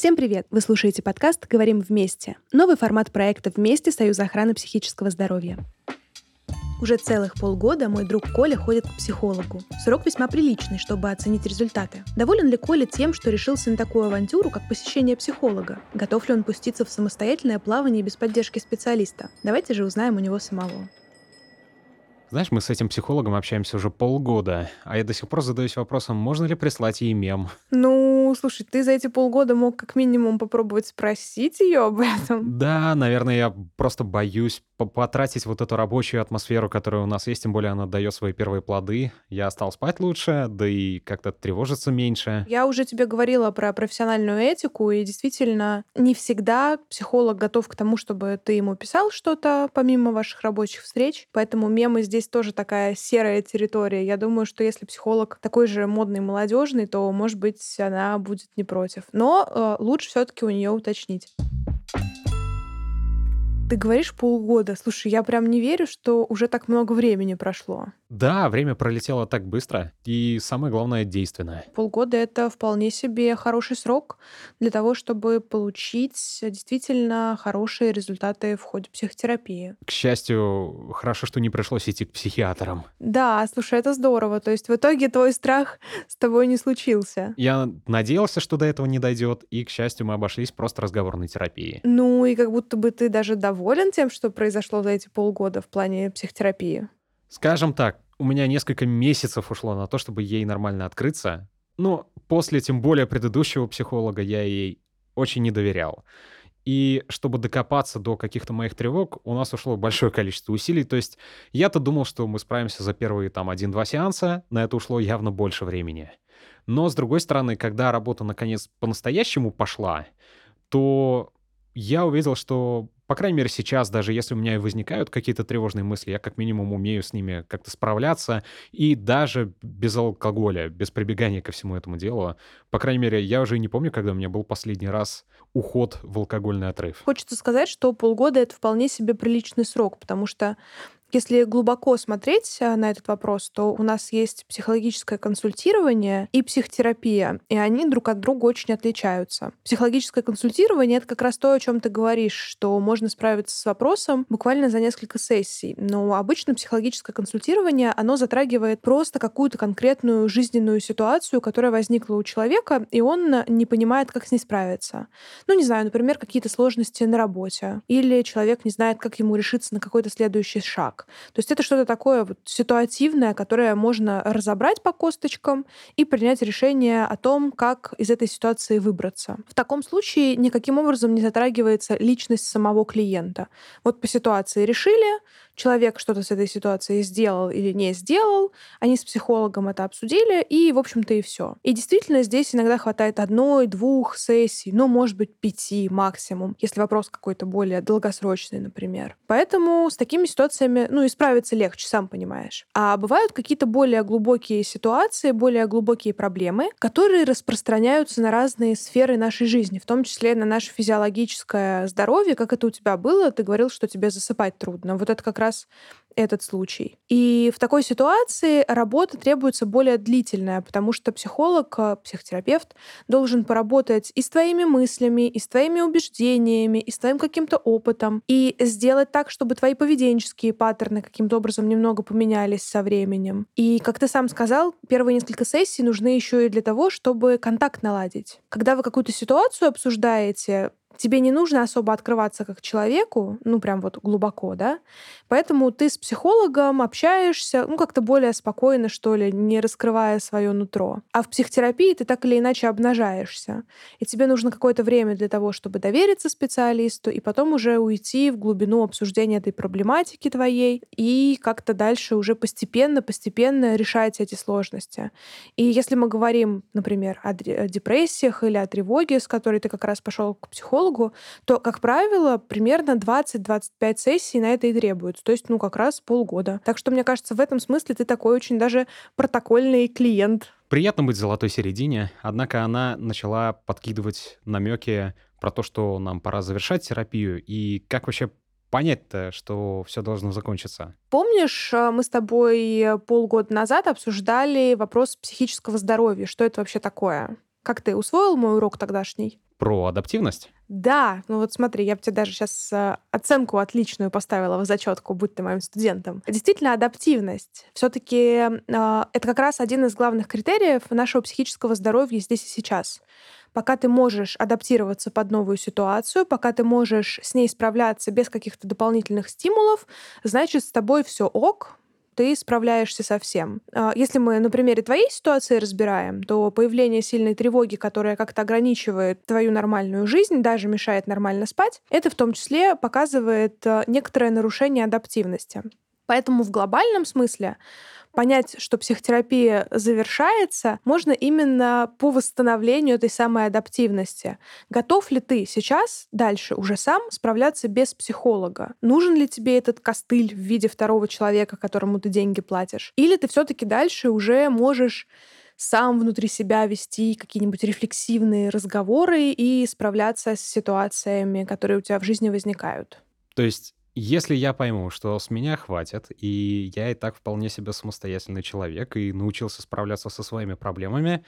Всем привет! Вы слушаете подкаст «Говорим вместе». Новый формат проекта «Вместе. Союза охраны психического здоровья». Уже целых полгода мой друг Коля ходит к психологу. Срок весьма приличный, чтобы оценить результаты. Доволен ли Коля тем, что решился на такую авантюру, как посещение психолога? Готов ли он пуститься в самостоятельное плавание без поддержки специалиста? Давайте же узнаем у него самого. Знаешь, мы с этим психологом общаемся уже полгода, а я до сих пор задаюсь вопросом, можно ли прислать ей мем. Ну, слушай, ты за эти полгода мог как минимум попробовать спросить ее об этом. Да, наверное, я просто боюсь потратить вот эту рабочую атмосферу, которая у нас есть, тем более она дает свои первые плоды. Я стал спать лучше, да и как-то тревожиться меньше. Я уже тебе говорила про профессиональную этику, и действительно не всегда психолог готов к тому, чтобы ты ему писал что-то помимо ваших рабочих встреч, поэтому мемы здесь тоже такая серая территория. Я думаю, что если психолог такой же модный, молодежный, то, может быть, она будет не против. Но э, лучше все-таки у нее уточнить. Ты говоришь полгода. Слушай, я прям не верю, что уже так много времени прошло. Да, время пролетело так быстро и, самое главное, действенное. Полгода — это вполне себе хороший срок для того, чтобы получить действительно хорошие результаты в ходе психотерапии. К счастью, хорошо, что не пришлось идти к психиатрам. Да, слушай, это здорово. То есть в итоге твой страх с тобой не случился. Я надеялся, что до этого не дойдет, и, к счастью, мы обошлись просто разговорной терапией. Ну и как будто бы ты даже доволен доволен тем, что произошло за эти полгода в плане психотерапии? Скажем так, у меня несколько месяцев ушло на то, чтобы ей нормально открыться. Но после, тем более, предыдущего психолога я ей очень не доверял. И чтобы докопаться до каких-то моих тревог, у нас ушло большое количество усилий. То есть я-то думал, что мы справимся за первые там один-два сеанса, на это ушло явно больше времени. Но, с другой стороны, когда работа наконец по-настоящему пошла, то я увидел, что по крайней мере, сейчас, даже если у меня и возникают какие-то тревожные мысли, я как минимум умею с ними как-то справляться. И даже без алкоголя, без прибегания ко всему этому делу, по крайней мере, я уже не помню, когда у меня был последний раз уход в алкогольный отрыв. Хочется сказать, что полгода — это вполне себе приличный срок, потому что если глубоко смотреть э, на этот вопрос, то у нас есть психологическое консультирование и психотерапия, и они друг от друга очень отличаются. Психологическое консультирование — это как раз то, о чем ты говоришь, что можно справиться с вопросом буквально за несколько сессий. Но обычно психологическое консультирование, оно затрагивает просто какую-то конкретную жизненную ситуацию, которая возникла у человека, и он не понимает, как с ней справиться. Ну, не знаю, например, какие-то сложности на работе, или человек не знает, как ему решиться на какой-то следующий шаг. То есть это что-то такое вот ситуативное, которое можно разобрать по косточкам и принять решение о том, как из этой ситуации выбраться. В таком случае никаким образом не затрагивается личность самого клиента. Вот по ситуации решили, человек что-то с этой ситуацией сделал или не сделал, они с психологом это обсудили, и, в общем-то, и все. И действительно, здесь иногда хватает одной, двух сессий, ну, может быть, пяти максимум, если вопрос какой-то более долгосрочный, например. Поэтому с такими ситуациями, ну, исправиться легче, сам понимаешь. А бывают какие-то более глубокие ситуации, более глубокие проблемы, которые распространяются на разные сферы нашей жизни, в том числе на наше физиологическое здоровье, как это у тебя было, ты говорил, что тебе засыпать трудно. Вот это как раз раз этот случай. И в такой ситуации работа требуется более длительная, потому что психолог, э, психотерапевт должен поработать и с твоими мыслями, и с твоими убеждениями, и с твоим каким-то опытом, и сделать так, чтобы твои поведенческие паттерны каким-то образом немного поменялись со временем. И, как ты сам сказал, первые несколько сессий нужны еще и для того, чтобы контакт наладить. Когда вы какую-то ситуацию обсуждаете, тебе не нужно особо открываться как человеку, ну прям вот глубоко, да, поэтому ты с психологом общаешься, ну как-то более спокойно, что ли, не раскрывая свое нутро. А в психотерапии ты так или иначе обнажаешься, и тебе нужно какое-то время для того, чтобы довериться специалисту, и потом уже уйти в глубину обсуждения этой проблематики твоей, и как-то дальше уже постепенно, постепенно решать эти сложности. И если мы говорим, например, о депрессиях или о тревоге, с которой ты как раз пошел к психологу, то, как правило, примерно 20-25 сессий на это и требуется. То есть, ну, как раз полгода. Так что, мне кажется, в этом смысле ты такой очень даже протокольный клиент. Приятно быть в золотой середине, однако она начала подкидывать намеки про то, что нам пора завершать терапию, и как вообще понять-то, что все должно закончиться? Помнишь, э, мы с тобой полгода назад обсуждали вопрос психического здоровья. Что это вообще такое? Как ты усвоил мой урок тогдашний? Про адаптивность? Да, ну вот смотри, я бы тебе даже сейчас э, оценку отличную поставила в зачетку, будь ты моим студентом. Действительно, адаптивность. Все-таки э, это как раз один из главных критериев нашего психического здоровья здесь и сейчас. Пока ты можешь адаптироваться под новую ситуацию, пока ты можешь с ней справляться без каких-то дополнительных стимулов, значит, с тобой все ок, ты справляешься со всем. А, если мы на примере твоей ситуации разбираем, то появление сильной тревоги, которая как-то ограничивает твою нормальную жизнь, даже мешает нормально спать, это в том числе показывает а, некоторое нарушение адаптивности. Поэтому в глобальном смысле понять, что психотерапия завершается, можно именно по восстановлению этой самой адаптивности. Готов ли ты сейчас дальше уже сам справляться без психолога? Нужен ли тебе этот костыль в виде второго человека, которому ты деньги платишь? Или ты все-таки дальше уже можешь сам внутри себя вести какие-нибудь рефлексивные разговоры и справляться с ситуациями, которые у тебя в жизни возникают. То есть если я пойму, что с меня хватит, и я и так вполне себе самостоятельный человек и научился справляться со своими проблемами,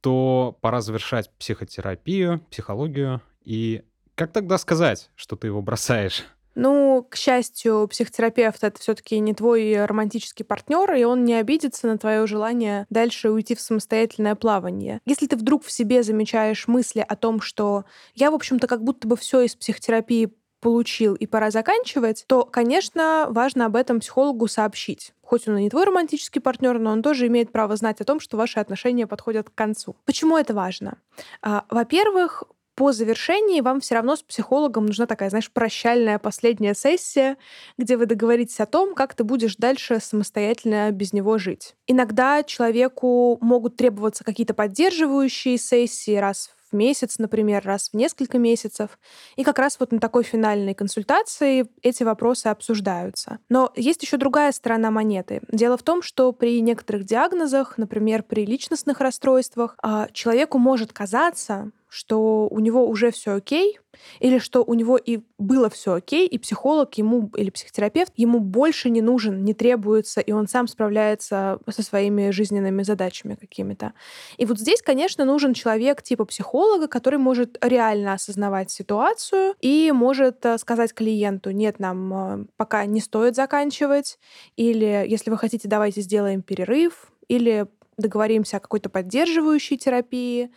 то пора завершать психотерапию, психологию. И как тогда сказать, что ты его бросаешь? Ну, к счастью, психотерапевт это все-таки не твой романтический партнер, и он не обидится на твое желание дальше уйти в самостоятельное плавание. Если ты вдруг в себе замечаешь мысли о том, что я, в общем-то, как будто бы все из психотерапии получил и пора заканчивать, то, конечно, важно об этом психологу сообщить. Хоть он и не твой романтический партнер, но он тоже имеет право знать о том, что ваши отношения подходят к концу. Почему это важно? А, во-первых, по завершении вам все равно с психологом нужна такая, знаешь, прощальная последняя сессия, где вы договоритесь о том, как ты будешь дальше самостоятельно без него жить. Иногда человеку могут требоваться какие-то поддерживающие сессии раз в месяц, например, раз в несколько месяцев. И как раз вот на такой финальной консультации эти вопросы обсуждаются. Но есть еще другая сторона монеты. Дело в том, что при некоторых диагнозах, например, при личностных расстройствах, а, человеку может казаться, что у него уже все окей, или что у него и было все окей, и психолог ему или психотерапевт ему больше не нужен, не требуется, и он сам справляется со своими жизненными задачами какими-то. И вот здесь, конечно, нужен человек типа психолога, который может реально осознавать ситуацию и может э, сказать клиенту, нет, нам э, пока не стоит заканчивать, или если вы хотите, давайте сделаем перерыв, или договоримся о какой-то поддерживающей терапии,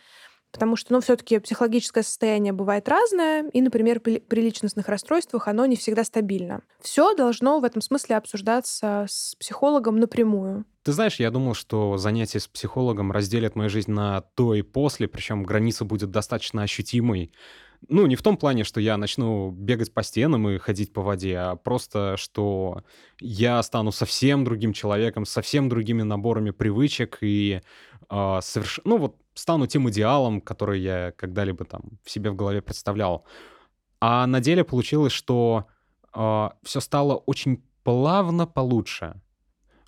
Потому что, ну, все-таки психологическое состояние бывает разное, и, например, при личностных расстройствах оно не всегда стабильно. Все должно в этом смысле обсуждаться с психологом напрямую. Ты знаешь, я думал, что занятие с психологом разделит мою жизнь на до и после, причем граница будет достаточно ощутимой. Ну, не в том плане, что я начну бегать по стенам и ходить по воде, а просто, что я стану совсем другим человеком, совсем другими наборами привычек и э, соверш... ну вот стану тем идеалом, который я когда-либо там в себе в голове представлял. А на деле получилось, что э, а, все стало очень плавно получше.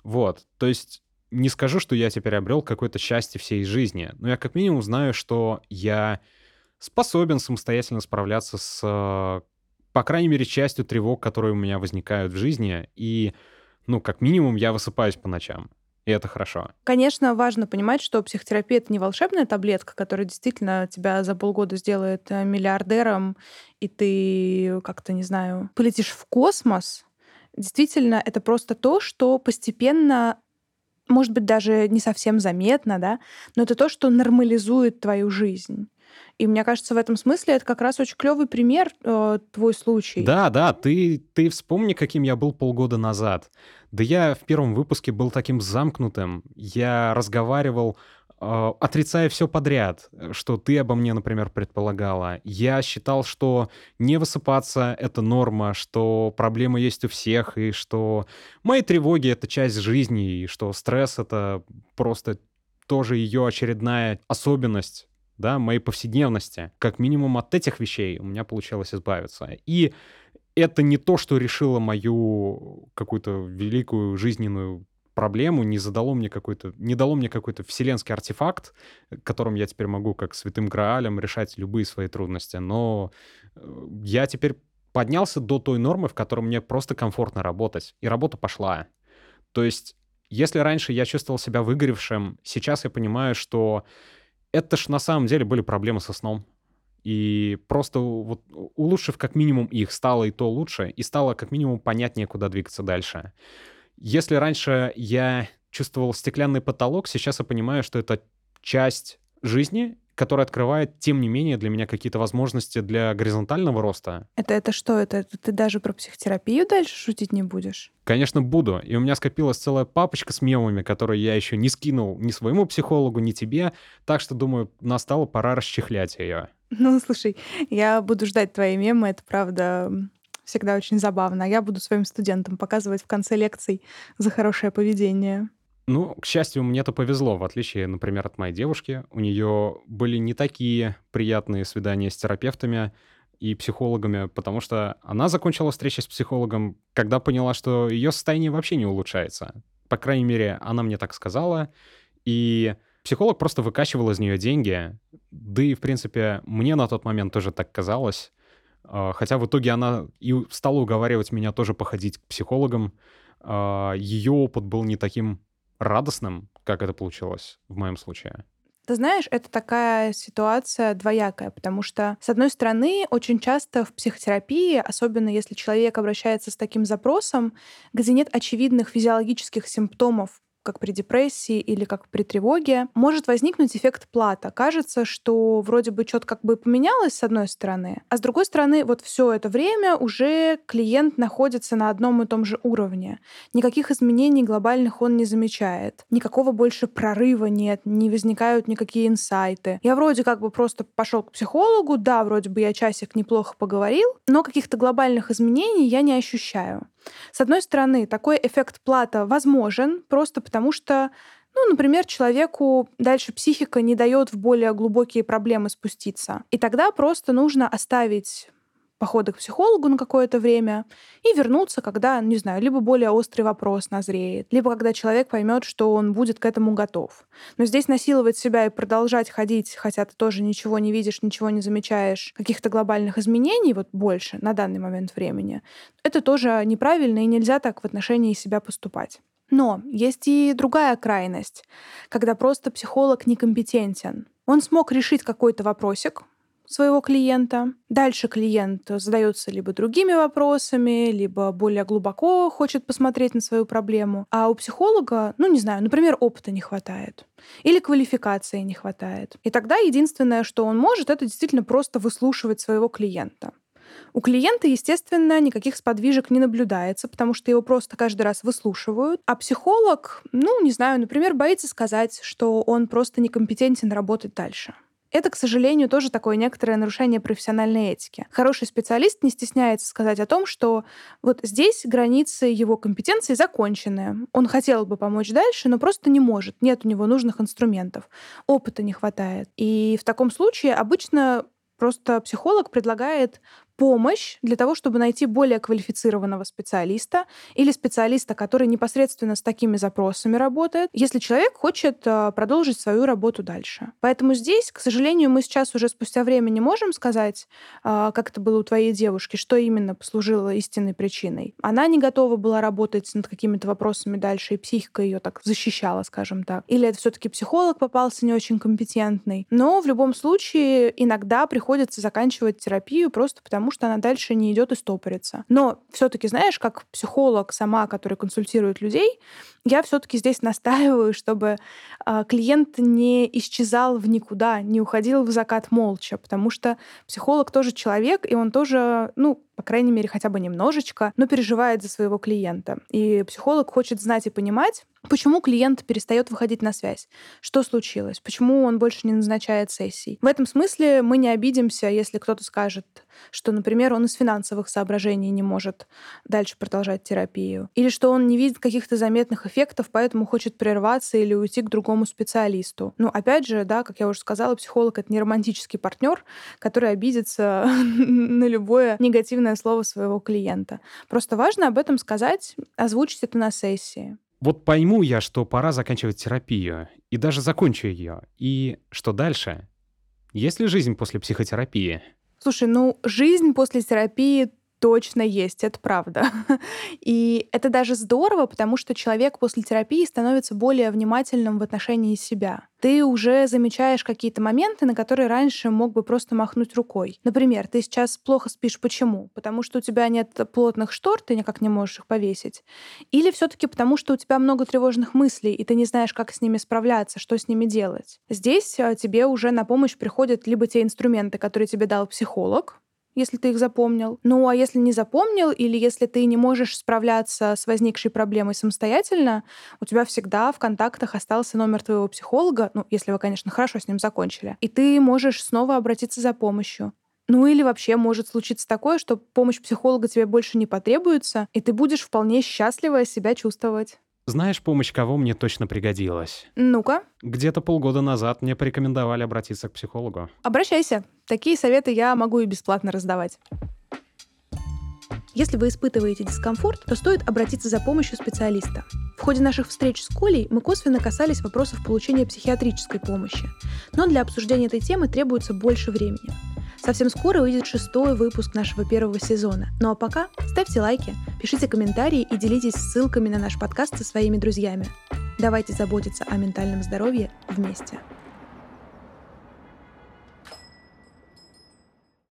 Вот, то есть не скажу, что я теперь обрел какое-то счастье всей жизни, но я как минимум знаю, что я способен самостоятельно справляться с, по крайней мере, частью тревог, которые у меня возникают в жизни, и, ну, как минимум, я высыпаюсь по ночам. И это хорошо. Конечно, важно понимать, что психотерапия — это не волшебная таблетка, которая действительно тебя за полгода сделает э, миллиардером, и ты как-то, не знаю, полетишь в космос. Действительно, это просто то, что постепенно может быть, даже не совсем заметно, да, но это то, что нормализует твою жизнь. И мне кажется, в этом смысле это как раз очень клевый пример э, твой случай. Да, да, ты, ты вспомни, каким я был полгода назад. Да я в первом выпуске был таким замкнутым. Я разговаривал э, отрицая все подряд, что ты обо мне, например, предполагала. Я считал, что не высыпаться — это норма, что проблемы есть у всех, и что мои тревоги — это часть жизни, и что стресс — это просто тоже ее очередная особенность да, моей повседневности. Как минимум от этих вещей у меня получалось избавиться. И это не то, что решило мою какую-то великую жизненную проблему, не задало мне какой-то, не дало мне какой-то вселенский артефакт, которым я теперь могу как святым Граалем решать любые свои трудности. Но э, я теперь поднялся до той нормы, в которой мне просто комфортно работать. И работа пошла. То есть, если раньше я чувствовал себя выгоревшим, сейчас я понимаю, что это ж на самом деле были проблемы со сном. И просто вот улучшив как минимум их, стало и то лучше, и стало как минимум понятнее, куда двигаться дальше. Если раньше я чувствовал стеклянный потолок, сейчас я понимаю, что это часть жизни, которая открывает, тем не менее, для меня какие-то возможности для горизонтального роста. Это, это что? Это, это ты даже про психотерапию дальше шутить не будешь? Конечно, буду. И у меня скопилась целая папочка с мемами, которые я еще не скинул ни своему психологу, ни тебе. Так что, думаю, настала пора расчехлять ее. Ну, слушай, я буду ждать твои мемы, это правда всегда очень забавно. Я буду своим студентам показывать в конце лекций за хорошее поведение. Ну, к счастью, мне-то повезло, в отличие, например, от моей девушки. У нее были не такие приятные свидания с терапевтами и психологами, потому что она закончила встречу с психологом, когда поняла, что ее состояние вообще не улучшается. По крайней мере, она мне так сказала. И Психолог просто выкачивал из нее деньги. Да и, в принципе, мне на тот момент тоже так казалось. А, хотя в итоге она и стала уговаривать меня тоже походить к психологам. А, Ее опыт был не таким радостным, как это получилось в моем случае. Ты знаешь, это такая ситуация двоякая, потому что, с одной стороны, очень часто в психотерапии, особенно если человек обращается с таким запросом, где нет очевидных физиологических симптомов как при депрессии или как при тревоге, может возникнуть эффект плата. Кажется, что вроде бы что-то как бы поменялось с одной стороны, а с другой стороны, вот все это время уже клиент находится на одном и том же уровне. Никаких изменений глобальных он не замечает. Никакого больше прорыва нет, не возникают никакие инсайты. Я вроде как бы просто пошел к психологу, да, вроде бы я часик неплохо поговорил, но каких-то глобальных изменений я не ощущаю. С одной стороны, такой эффект плата возможен просто потому, что ну, например, человеку дальше психика не дает в более глубокие проблемы спуститься. И тогда просто нужно оставить похода к психологу на какое-то время и вернуться, когда, не знаю, либо более острый вопрос назреет, либо когда человек поймет, что он будет к этому готов. Но здесь насиловать себя и продолжать ходить, хотя ты тоже ничего не видишь, ничего не замечаешь, каких-то глобальных изменений, вот больше на данный момент времени, это тоже неправильно, и нельзя так в отношении себя поступать. Но есть и другая крайность, когда просто психолог некомпетентен. Он смог решить какой-то вопросик, своего клиента. Дальше клиент задается либо другими вопросами, либо более глубоко хочет посмотреть на свою проблему. А у психолога, ну не знаю, например, опыта не хватает. Или квалификации не хватает. И тогда единственное, что он может, это действительно просто выслушивать своего клиента. У клиента, естественно, никаких сподвижек не наблюдается, потому что его просто каждый раз выслушивают. А психолог, ну, не знаю, например, боится сказать, что он просто некомпетентен работать дальше. Это, к сожалению, тоже такое некоторое нарушение профессиональной этики. Хороший специалист не стесняется сказать о том, что вот здесь границы его компетенции закончены. Он хотел бы помочь дальше, но просто не может. Нет у него нужных инструментов. Опыта не хватает. И в таком случае обычно Просто психолог предлагает помощь для того, чтобы найти более квалифицированного специалиста или специалиста, который непосредственно с такими запросами работает, если человек хочет э, продолжить свою работу дальше. Поэтому здесь, к сожалению, мы сейчас уже спустя время не можем сказать, э, как это было у твоей девушки, что именно послужило истинной причиной. Она не готова была работать над какими-то вопросами дальше, и психика ее так защищала, скажем так. Или это все-таки психолог попался не очень компетентный. Но в любом случае иногда приходится заканчивать терапию просто потому, потому что она дальше не идет и стопорится. Но все-таки, знаешь, как психолог сама, который консультирует людей, я все-таки здесь настаиваю, чтобы э, клиент не исчезал в никуда, не уходил в закат молча, потому что психолог тоже человек, и он тоже, ну, по крайней мере, хотя бы немножечко, но переживает за своего клиента. И психолог хочет знать и понимать, почему клиент перестает выходить на связь, что случилось, почему он больше не назначает сессий. В этом смысле мы не обидимся, если кто-то скажет, что, например, он из финансовых соображений не может дальше продолжать терапию, или что он не видит каких-то заметных эффектов, поэтому хочет прерваться или уйти к другому специалисту. Ну, опять же, да, как я уже сказала, психолог — это не романтический партнер, который обидится на любое негативное слово своего клиента. Просто важно об этом сказать, озвучить это на сессии. Вот пойму я, что пора заканчивать терапию, и даже закончу ее. И что дальше? Есть ли жизнь после психотерапии? Слушай, ну жизнь после терапии точно есть, это правда. И это даже здорово, потому что человек после терапии становится более внимательным в отношении себя. Ты уже замечаешь какие-то моменты, на которые раньше мог бы просто махнуть рукой. Например, ты сейчас плохо спишь. Почему? Потому что у тебя нет плотных штор, ты никак не можешь их повесить. Или все таки потому, что у тебя много тревожных мыслей, и ты не знаешь, как с ними справляться, что с ними делать. Здесь а, тебе уже на помощь приходят либо те инструменты, которые тебе дал психолог, если ты их запомнил. Ну, а если не запомнил, или если ты не можешь справляться с возникшей проблемой самостоятельно, у тебя всегда в контактах остался номер твоего психолога, ну, если вы, конечно, хорошо с ним закончили, и ты можешь снова обратиться за помощью. Ну или вообще может случиться такое, что помощь психолога тебе больше не потребуется, и ты будешь вполне счастливо себя чувствовать. Знаешь, помощь кого мне точно пригодилась? Ну-ка. Где-то полгода назад мне порекомендовали обратиться к психологу. Обращайся. Такие советы я могу и бесплатно раздавать. Если вы испытываете дискомфорт, то стоит обратиться за помощью специалиста. В ходе наших встреч с Колей мы косвенно касались вопросов получения психиатрической помощи, но для обсуждения этой темы требуется больше времени. Совсем скоро выйдет шестой выпуск нашего первого сезона. Ну а пока ставьте лайки, пишите комментарии и делитесь ссылками на наш подкаст со своими друзьями. Давайте заботиться о ментальном здоровье вместе.